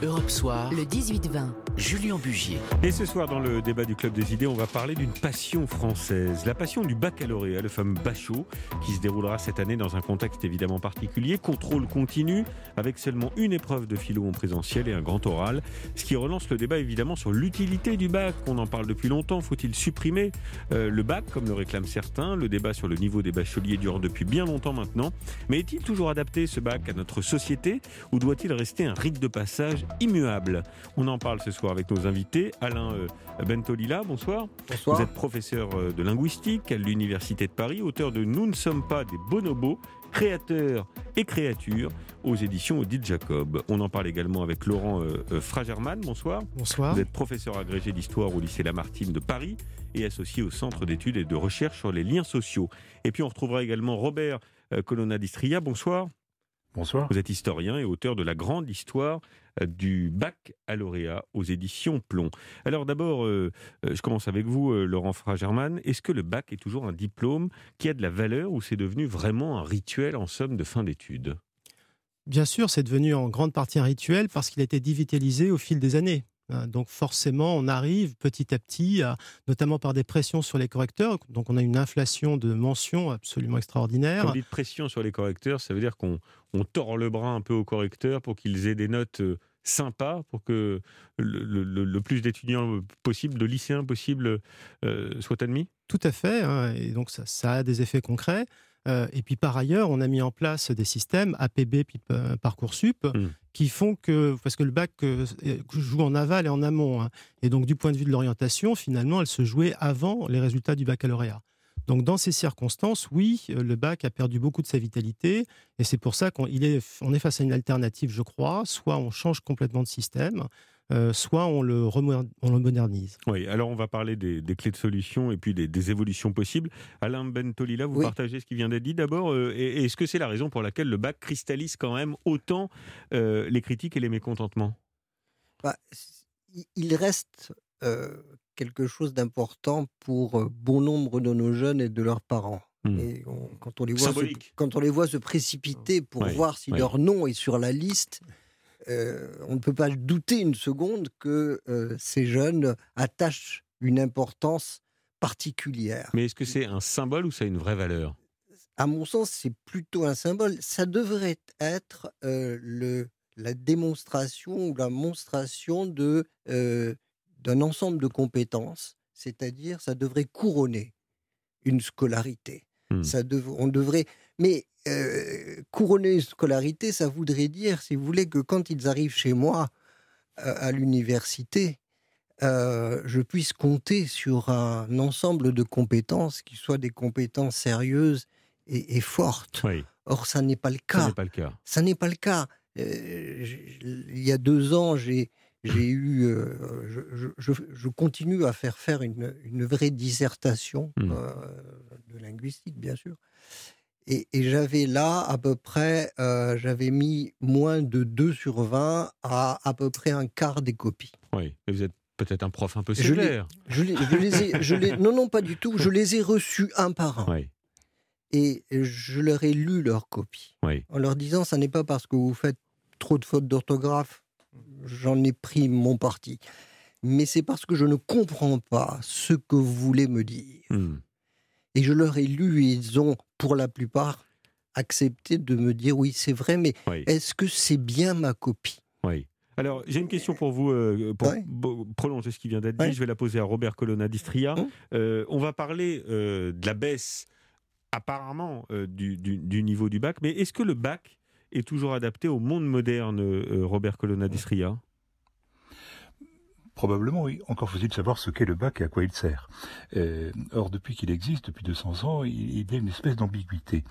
Europe Soir, le 18-20. Julien Bugier. Et ce soir, dans le débat du Club des idées, on va parler d'une passion française, la passion du baccalauréat, le fameux bachot, qui se déroulera cette année dans un contexte évidemment particulier, contrôle continu, avec seulement une épreuve de philo en présentiel et un grand oral, ce qui relance le débat évidemment sur l'utilité du bac. On en parle depuis longtemps, faut-il supprimer euh, le bac, comme le réclament certains? Le débat sur le niveau des bacheliers dure depuis bien longtemps maintenant. Mais est-il toujours adapté ce bac à notre société, ou doit-il rester un rite de passage immuable On en parle ce soir avec nos invités. Alain euh, Bentolila, bonsoir. Bonsoir. Vous êtes professeur euh, de linguistique à l'Université de Paris, auteur de Nous ne sommes pas des bonobos, créateurs et créatures aux éditions Odile Jacob. On en parle également avec Laurent euh, Fragerman, bonsoir. Bonsoir. Vous êtes professeur agrégé d'histoire au lycée Lamartine de Paris et associé au Centre d'études et de recherche sur les liens sociaux. Et puis on retrouvera également Robert Colonna d'Istria, bonsoir. Bonsoir. Vous êtes historien et auteur de la grande histoire du bac à lauréat aux éditions Plomb. Alors d'abord, euh, euh, je commence avec vous, Laurent Fragerman. Est-ce que le bac est toujours un diplôme qui a de la valeur ou c'est devenu vraiment un rituel en somme de fin d'études? Bien sûr, c'est devenu en grande partie un rituel parce qu'il a été digitalisé au fil des années. Hein, donc forcément, on arrive petit à petit, notamment par des pressions sur les correcteurs. Donc on a une inflation de mentions absolument extraordinaire. Quand vous dites pression sur les correcteurs, ça veut dire qu'on tord le bras un peu aux correcteurs pour qu'ils aient des notes euh, sympas, pour que le, plus d'étudiants possible, de lycéens possible, euh, soient admis? Tout à fait. Hein, et donc ça a des effets concrets. Euh, et puis par ailleurs, on a mis en place des systèmes APB puis euh, Parcoursup mmh. qui font que, parce que le bac euh, joue en aval et en amont, hein, et donc du point de vue de l'orientation, finalement, elle se jouait avant les résultats du baccalauréat. Donc dans ces circonstances, oui, le bac a perdu beaucoup de sa vitalité, et c'est pour ça qu'on est, on est face à une alternative, je crois, soit on change complètement de système, euh, soit on le, on le, modernise. Oui, alors on va parler des, clés de solution et puis des, évolutions possibles. Alain Bentolila, vous partagez ce qui vient d'être dit d'abord. Euh, est-ce que c'est la raison pour laquelle le bac cristallise quand même autant euh, les critiques et les mécontentements? Bah, Il reste quelque chose d'important pour bon nombre de nos jeunes et de leurs parents. Hmm. Et quand, on les voit se, quand on les voit se précipiter pour voir si leur nom est sur la liste, euh, on ne peut pas douter une seconde que euh, ces jeunes attachent une importance particulière. Mais est-ce que c'est un symbole ou ça a une vraie valeur? À mon sens, c'est plutôt un symbole. Ça devrait être euh, le, la démonstration ou la monstration de, d'un ensemble de compétences, c'est-à-dire ça devrait couronner une scolarité. Hmm. Ça on devrait, mais euh, couronner une scolarité, ça voudrait dire, si vous voulez, que quand ils arrivent chez moi euh, à l'université, euh, je puisse compter sur un ensemble de compétences qui soient des compétences sérieuses et, fortes. Or, ça n'est pas le cas. Ça n'est pas le cas. Ça n'est pas le cas. il y a deux ans, j'ai j'ai eu, je, continue à faire faire une, vraie dissertation hmm. de linguistique, bien sûr. Et, j'avais là à peu près, euh, j'avais mis moins de 2 sur 20 à à peu près un quart des copies. Oui, mais vous êtes peut-être un prof un peu sévère. Je les, je les, non, non, pas du tout. Je les ai reçus un par un. Oui. Et je leur ai lu leurs copies. Oui. En leur disant, ça n'est pas parce que vous faites trop de fautes d'orthographe, j'en ai pris mon parti. Mais c'est parce que je ne comprends pas ce que vous voulez me dire. Hmm. Et je leur ai lu et ils ont, pour la plupart, accepté de me dire oui, c'est vrai, mais est-ce que c'est bien ma copie? Oui. Alors, j'ai une question pour vous, euh, pour prolonger ce qui vient d'être dit. Je vais la poser à Robert Colonna d'Istria. Hum. Euh, on va parler euh, de la baisse, apparemment, du, du, niveau du bac. Mais est-ce que le bac est toujours adapté au monde moderne, Robert Colonna d'Istria Probablement, oui. Encore faut-il savoir ce qu'est le bac et à quoi il sert. Euh, or, depuis qu'il existe, depuis 200 ans, il, y a une espèce d'ambiguïté.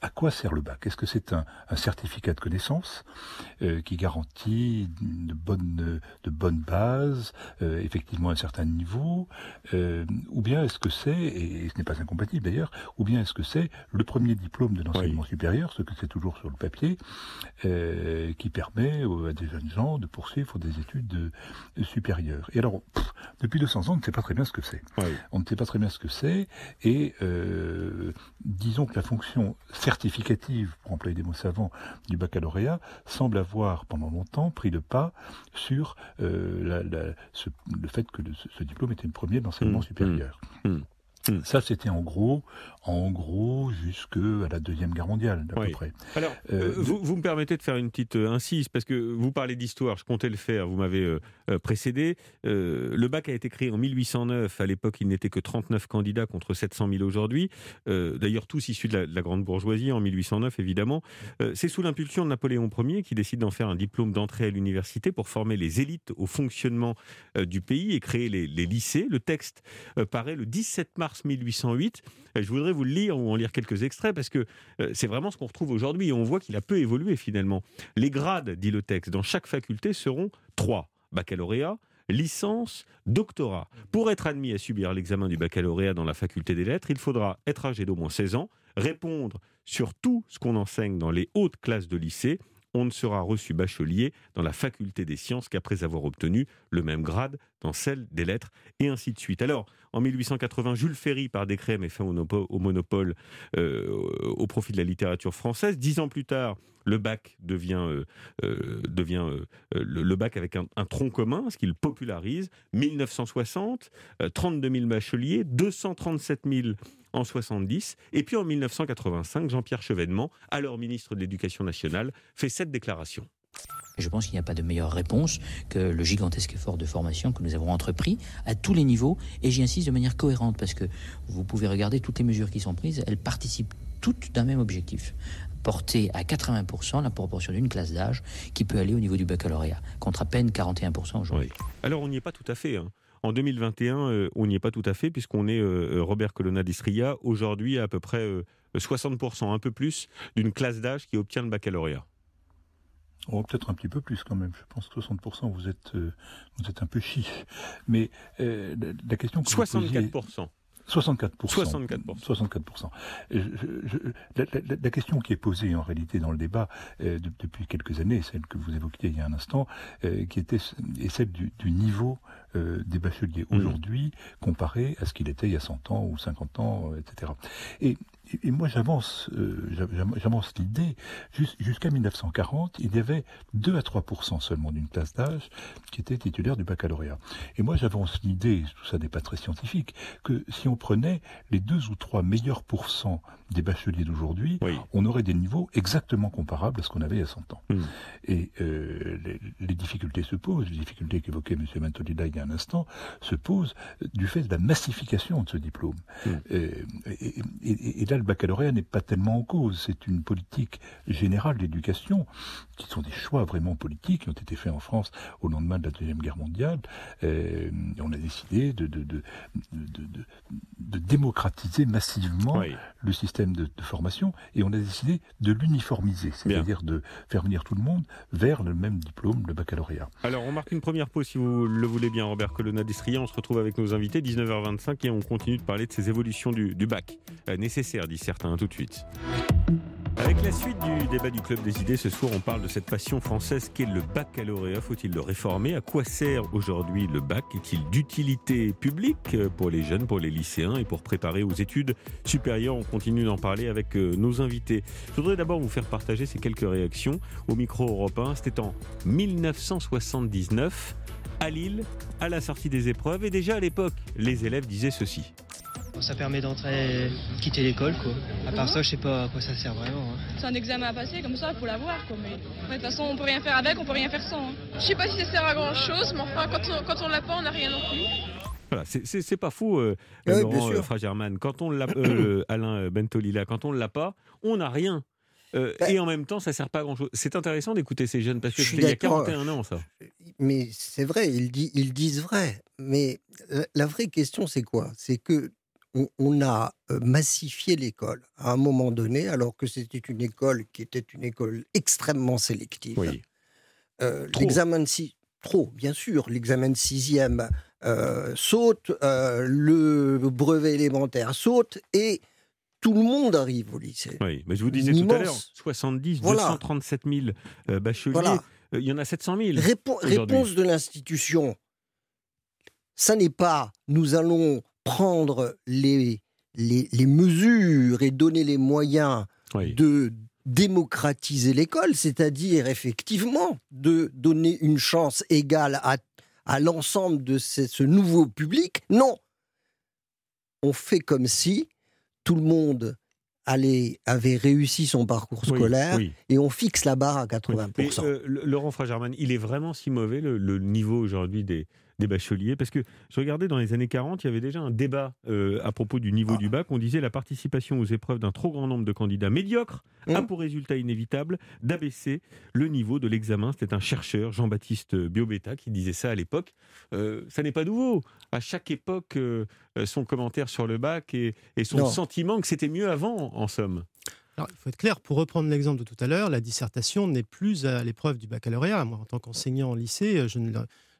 À, quoi sert le bac? Est-ce que c'est un, certificat de connaissance euh, qui garantit de bonnes, de bonnes bases, euh, effectivement un certain niveau Ou bien est-ce que c'est, et, ce n'est pas incompatible d'ailleurs, ou bien est-ce que c'est le premier diplôme de l'enseignement supérieur, ce que c'est toujours sur le papier, qui permet à des jeunes gens de poursuivre des études supérieures? Supérieur. Et alors, depuis 200 ans, on ne sait pas très bien ce que c'est. On ne sait pas très bien ce que c'est. Et euh, disons que la fonction certificative, pour employer des mots savants, du baccalauréat semble avoir pendant longtemps pris le pas sur euh, le fait que ce, diplôme était le premier d'enseignement mmh, supérieur. Mmh, mmh. Ça, c'était en gros en gros jusque à la deuxième guerre mondiale à peu près. Alors, euh, euh, vous, vous, me permettez de faire une petite euh, incise parce que vous parlez d'histoire, je comptais le faire, vous m'avez précédé. le bac a été créé en 1809. À l'époque, il n'était que 39 candidats contre 700 000 aujourd'hui. D'ailleurs, tous issus de la, grande bourgeoisie en 1809, évidemment. C'est sous l'impulsion de Napoléon Ier qui décide d'en faire un diplôme d'entrée à l'université pour former les élites au fonctionnement du pays et créer les, les lycées. Le texte paraît le 17 mars 1808. Je voudrais vous le lire ou en lire quelques extraits parce que euh, c'est vraiment ce qu'on retrouve aujourd'hui et on voit qu'il a peu évolué finalement. Les grades, dit le texte, dans chaque faculté seront trois baccalauréat, licence, doctorat. Pour être admis à subir l'examen du baccalauréat dans la faculté des lettres, il faudra être âgé d'au moins 16 ans, répondre sur tout ce qu'on enseigne dans les hautes classes de lycée. On ne sera reçu bachelier dans la faculté des sciences qu'après avoir obtenu le même grade dans celle des lettres, et ainsi de suite. Alors, en 1880, Jules Ferry, par décret, met fin au monopole euh, au profit de la littérature française. Dix ans plus tard, le bac devient, euh, euh, le, bac avec un, tronc commun, ce qu'il popularise. 1960, 32 000 bacheliers, 237 000 en 70. Et puis en 1985, Jean-Pierre Chevènement, alors ministre de l'Éducation nationale, fait cette déclaration. Je pense qu'il n'y a pas de meilleure réponse que le gigantesque effort de formation que nous avons entrepris à tous les niveaux, et j'y insiste de manière cohérente, parce que vous pouvez regarder toutes les mesures qui sont prises, elles participent toutes d'un même objectif, porter à 80% la proportion d'une classe d'âge qui peut aller au niveau du baccalauréat, contre à peine 41% aujourd'hui. Alors on n'y est pas tout à fait. Hein. En 2021, euh, on n'y est pas tout à fait, puisqu'on est euh, euh, Robert Colonna d'Istria, aujourd'hui à peu près 60%, un peu plus, d'une classe d'âge qui obtient le baccalauréat. Oh, peut-être un petit peu plus quand même. Je pense que 60%, vous êtes, euh, vous êtes un peu chiche. Mais euh, la, question que 64%. 64%. 64%. la, question qui est posée en réalité dans le débat euh, depuis quelques années, celle que vous évoquiez il y a un instant, qui était est celle du, niveau des bacheliers mmh. aujourd'hui comparé à ce qu'il était il y a 100 ans ou 50 ans, etc. Et et, moi j'avance, euh, j'avance l'idée, jusqu'à 1940, il y avait 2 à 3 seulement d'une classe d'âge qui était titulaire du baccalauréat. Et moi j'avance l'idée, tout ça n'est pas très scientifique, que si on prenait les 2 ou 3 meilleurs pourcents des bacheliers d'aujourd'hui, on aurait des niveaux exactement comparables à ce qu'on avait il y a 100 ans. Hmm. Et euh, les, difficultés se posent, les difficultés qu'évoquait M. Mantolida il y a un instant, se posent du fait de la massification de ce diplôme. Euh, et, et, là, le baccalauréat n'est pas tellement en cause. C'est une politique générale d'éducation, qui sont des choix vraiment politiques qui ont été faits en France au lendemain de la Deuxième Guerre mondiale. Euh, on a décidé de, de, de, de démocratiser massivement le système de, formation et on a décidé de l'uniformiser, c'est-à-dire de faire venir tout le monde vers le même diplôme, le baccalauréat. Alors on marque une première pause si vous le voulez bien, Robert Colonna d'Estria. On se retrouve avec nos invités, 19h25, et on continue de parler de ces évolutions du, bac. Euh, nécessaire, disent certains, tout de suite. Avec la suite du débat du Club des idées, ce soir on parle de cette passion française qu'est le baccalauréat. Faut-il le réformer? À quoi sert aujourd'hui le bac? Est-il d'utilité publique pour les jeunes, pour les lycéens et pour préparer aux études supérieures? On continue d'en parler avec euh, nos invités. Je voudrais d'abord vous faire partager ces quelques réactions au micro européen. C'était en 1979 à Lille, à la sortie des épreuves. Et déjà à l'époque, les élèves disaient ceci. Ça permet d'entrer, quitter l'école, quoi. À part ça, je sais pas à quoi ça sert vraiment. Hein. C'est un examen à passer, comme ça, il faut l'avoir, quoi. Mais de toute façon, on peut rien faire avec, on peut rien faire sans. Hein. Je sais pas si ça sert à grand chose, mais enfin, quand on, quand on l'a pas, on n'a rien non plus. Voilà, c'est pas fou, euh, Laurent euh, Fragerman. Quand on l'a, euh, Alain Bentolila, quand on ne l'a pas, on n'a rien. Euh, bah et en même temps, ça sert pas à grand chose. C'est intéressant d'écouter ces jeunes parce que c'était il y a 41 ans, ça. Mais c'est vrai, ils, ils, disent vrai. Mais la vraie question, c'est quoi? C'est que on, a massifié l'école à un moment donné, alors que c'était une école qui était une école extrêmement sélective. Oui. l'examen de six, trop, bien sûr, l'examen de sixième saute, le brevet élémentaire saute, et tout le monde arrive au lycée. Oui, mais je vous disais tout à l'heure, 70, 237 000 bacheliers, il y en a 700 000. réponse de l'institution, ça n'est pas nous allons prendre les, les, les, mesures et donner les moyens de démocratiser l'école, c'est-à-dire effectivement de donner une chance égale à, à l'ensemble de ce nouveau public. Non, on fait comme si tout le monde allait, avait réussi son parcours scolaire et on fixe la barre à 80%. Euh, Laurent Fragerman, il est vraiment si mauvais le niveau aujourd'hui des, des bacheliers Parce que je regardais dans les années 40, il y avait déjà un débat euh, à propos du niveau du bac. On disait la participation aux épreuves d'un trop grand nombre de candidats médiocres a mmh. pour résultat inévitable d'abaisser le niveau de l'examen. C'était un chercheur, Jean-Baptiste Biobetta, qui disait ça à l'époque. Euh, ça n'est pas nouveau. À chaque époque, euh, son commentaire sur le bac et, son sentiment que c'était mieux avant, en somme. Alors, il faut être clair, pour reprendre l'exemple de tout à l'heure, la dissertation n'est plus à l'épreuve du baccalauréat. Moi, en tant qu'enseignant en lycée, je ne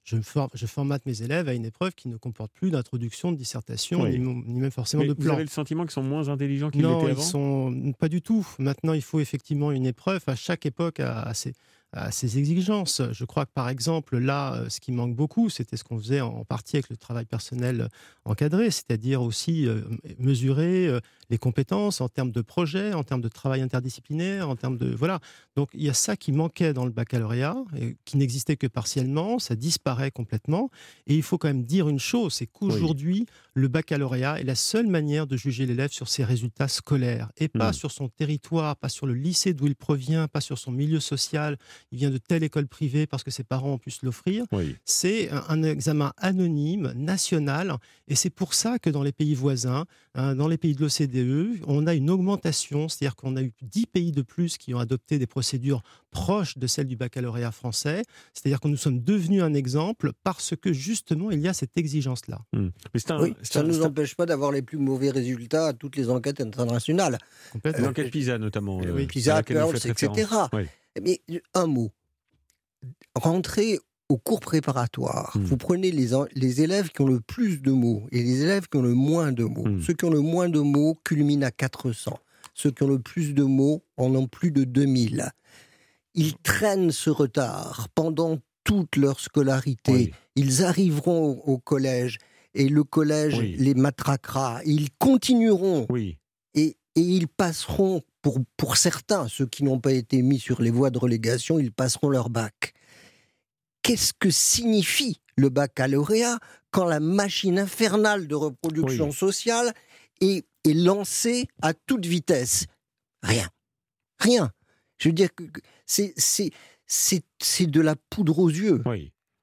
je, je, formate mes élèves à une épreuve qui ne comporte plus d'introduction, de dissertation, ni, même forcément de plan. Vous avez le sentiment qu'ils sont moins intelligents qu'ils l'étaient avant? Non, ils sont pas du tout. Maintenant, il faut effectivement une épreuve à chaque époque à, ces à ses exigences. Je crois que par exemple, là, euh, ce qui manque beaucoup, c'était ce qu'on faisait en partie avec le travail personnel encadré, c'est-à-dire aussi euh, mesurer euh, les compétences en termes de projet, en termes de travail interdisciplinaire, en termes de... Voilà. Donc il y a ça qui manquait dans le baccalauréat, et qui n'existait que partiellement, ça disparaît complètement. Et il faut quand même dire une chose, c'est qu'aujourd'hui, le baccalauréat est la seule manière de juger l'élève sur ses résultats scolaires, et pas mmh. sur son territoire, pas sur le lycée d'où il provient, pas sur son milieu social, il vient de telle école privée parce que ses parents ont pu se l'offrir. C'est un, examen anonyme, national, et c'est pour ça que dans les pays voisins, hein, dans les pays de l'OCDE, on a une augmentation, c'est-à-dire qu'on a eu 10 pays de plus qui ont adopté des procédures proches de celles du baccalauréat français, c'est-à-dire que nous sommes devenus un exemple parce que justement il y a cette exigence-là. Hmm. ça ne nous empêche pas d'avoir les plus mauvais résultats à toutes les enquêtes internationales. L'enquête PISA notamment. Euh, PISA, Pearls, etc. Mais un mot. Rentrez au cours préparatoire. Hmm. Vous prenez les, les, élèves qui ont le plus de mots et les élèves qui ont le moins de mots. Hmm. Ceux qui ont le moins de mots culminent à 400. Ceux qui ont le plus de mots en ont plus de 2000. Ils traînent ce retard pendant toute leur scolarité. Ils arriveront au collège et le collège les matraquera. Ils continueront. Oui. Et, et ils passeront pour, pour certains, ceux qui n'ont pas été mis sur les voies de relégation, ils passeront leur bac. Qu'est-ce que signifie le baccalauréat quand la machine infernale de reproduction sociale est, est lancée à toute vitesse? Rien. Rien. Je veux dire que c'est, c'est, c'est, de la poudre aux yeux.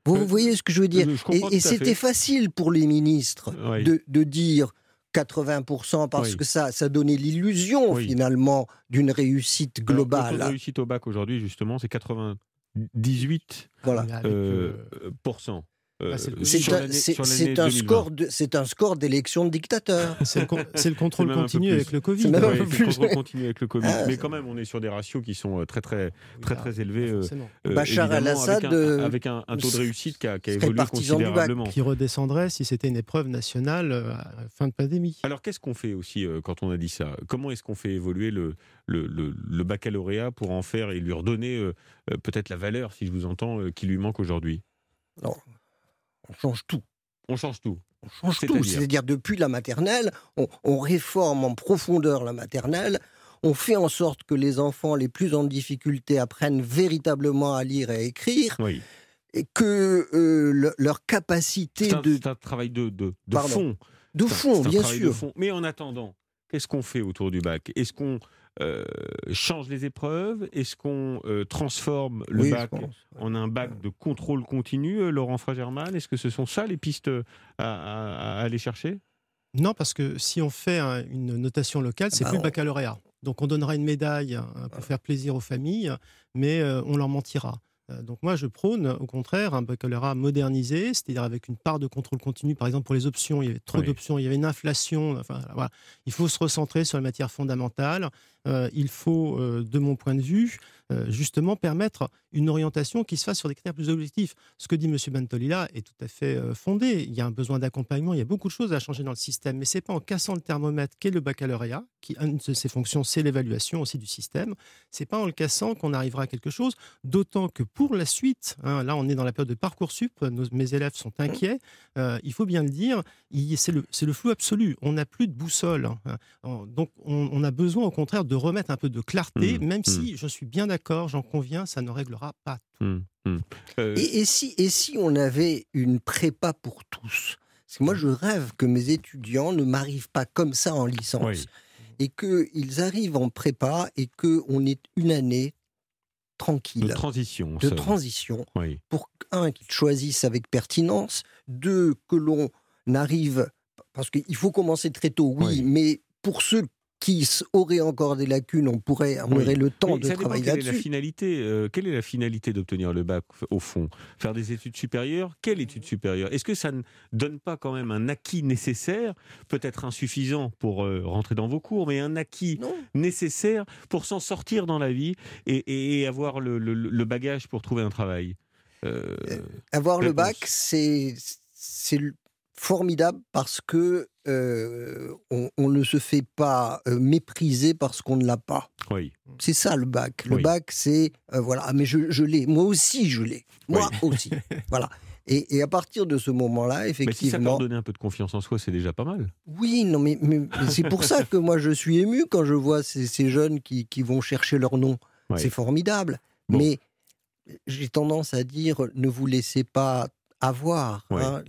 Vous, euh, voyez ce que je veux dire? Et, c'était facile pour les ministres de, de dire 80% parce que ça, ça donnait l'illusion finalement d'une réussite globale. La réussite au bac aujourd'hui, justement, c'est 98%. Voilà. Euh, euh euh, c'est un, score c'est un score d'élection de dictateur. C'est le, contrôle continu avec le Covid. le contrôle continu avec le Covid. Mais quand même, on est sur des ratios qui sont euh, très très très très élevés. Euh, Bachar al-Assad avec, un, taux de réussite qui a, évolué considérablement. Qui redescendrait si c'était une épreuve nationale à fin de pandémie. Alors qu'est-ce qu'on fait aussi quand on a dit ça? Comment est-ce qu'on fait évoluer le, le, le, baccalauréat pour en faire et lui redonner peut-être la valeur, si je vous entends, qui lui manque aujourd'hui? On change tout. On change tout. On change tout. C'est-à-dire, depuis la maternelle, on, réforme en profondeur la maternelle. On fait en sorte que les enfants les plus en difficulté apprennent véritablement à lire et à écrire. Et que euh, leur capacité de. C'est un travail de, de, fond. De fond, bien sûr. Mais en attendant, qu'est-ce qu'on fait autour du bac? Est-ce qu'on euh, change les épreuves Est-ce qu'on euh, transforme le bac en un bac de contrôle continu, euh, Laurent Fragerman? Est-ce que ce sont ça les pistes à, aller chercher? Non, parce que si on fait une notation locale, c'est bah plus le baccalauréat. Donc on donnera une médaille hein, pour faire plaisir aux familles, mais on leur mentira. Donc moi, je prône au contraire un baccalauréat modernisé, c'est-à-dire avec une part de contrôle continu. Par exemple, pour les options, il y avait trop d'options, il y avait une inflation. Enfin, voilà. Il faut se recentrer sur les matières fondamentales il faut, de mon point de vue, justement permettre une orientation qui se fasse sur des critères plus objectifs. Ce que dit M. Bentolila est tout à fait fondé. Il y a un besoin d'accompagnement, il y a beaucoup de choses à changer dans le système, mais c'est pas en cassant le thermomètre qu'est le baccalauréat, qui une de ses fonctions, c'est l'évaluation aussi du système. C'est pas en le cassant qu'on arrivera à quelque chose. D'autant que pour la suite, hein, là, on est dans la période de parcoursup, mes élèves sont inquiets. il faut bien le dire, c'est le, le, flou absolu. On n'a plus de boussole. Hein. Donc, on, a besoin, au contraire, de remettre un peu de clarté, mmh, même mmh. si je suis bien d'accord, j'en conviens, ça ne réglera pas tout. Mmh, euh, et, si, et si on avait une prépa pour tous? Parce que moi, je rêve que mes étudiants ne m'arrivent pas comme ça en licence. Et qu'ils arrivent en prépa et qu'on ait une année tranquille. De transition. De transition. Pour un, qu'ils choisissent avec pertinence. Deux, que l'on arrive. Parce qu'il faut commencer très tôt, oui, mais pour ceux qui auraient encore des lacunes, on pourrait on aurait le temps de travailler là-dessus. Quelle est la finalité euh, Quelle est la finalité d'obtenir le bac au fond? Faire des études supérieures? Quelle étude supérieure? Est-ce que ça ne donne pas quand même un acquis nécessaire, peut-être insuffisant pour euh, rentrer dans vos cours, mais un acquis nécessaire pour s'en sortir dans la vie et, avoir le, le, bagage pour trouver un travail? Euh, Avoir le bac, c'est formidable parce que euh, on, ne se fait pas mépriser parce qu'on ne l'a pas. Oui. C'est ça le bac. Le bac, c'est euh, voilà. Ah, mais je, l'ai. Moi aussi, je l'ai. Moi aussi. voilà. Et, à partir de ce moment-là, effectivement. Mais si ça peut donner un peu de confiance en soi, c'est déjà pas mal. Oui, non, mais, c'est pour ça que moi je suis ému quand je vois ces, jeunes qui, vont chercher leur nom. C'est formidable. Mais j'ai tendance à dire ne vous laissez pas avoir. Hein,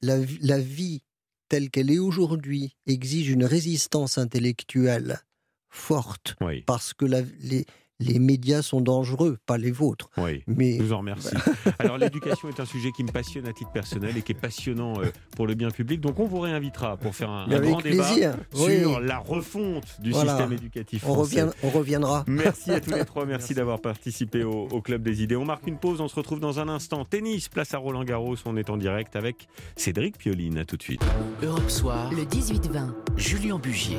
la, vie telle qu'elle est aujourd'hui exige une résistance intellectuelle forte parce que les, les médias sont dangereux, pas les vôtres. Oui, mais... je vous en remercie. Alors l'éducation est un sujet qui me passionne à titre personnel et qui est passionnant euh, pour le bien public. Donc on vous réinvitera pour faire un, grand débat sur la refonte du système éducatif français. On, reviendra. Merci à tous les trois. Merci, d'avoir participé au, au, Club des idées. On marque une pause. On se retrouve dans un instant. Tennis, place à Roland Garros. On est en direct avec Cédric Pioline. À tout de suite. Europe Soir, le 18-20. Julien Bugier.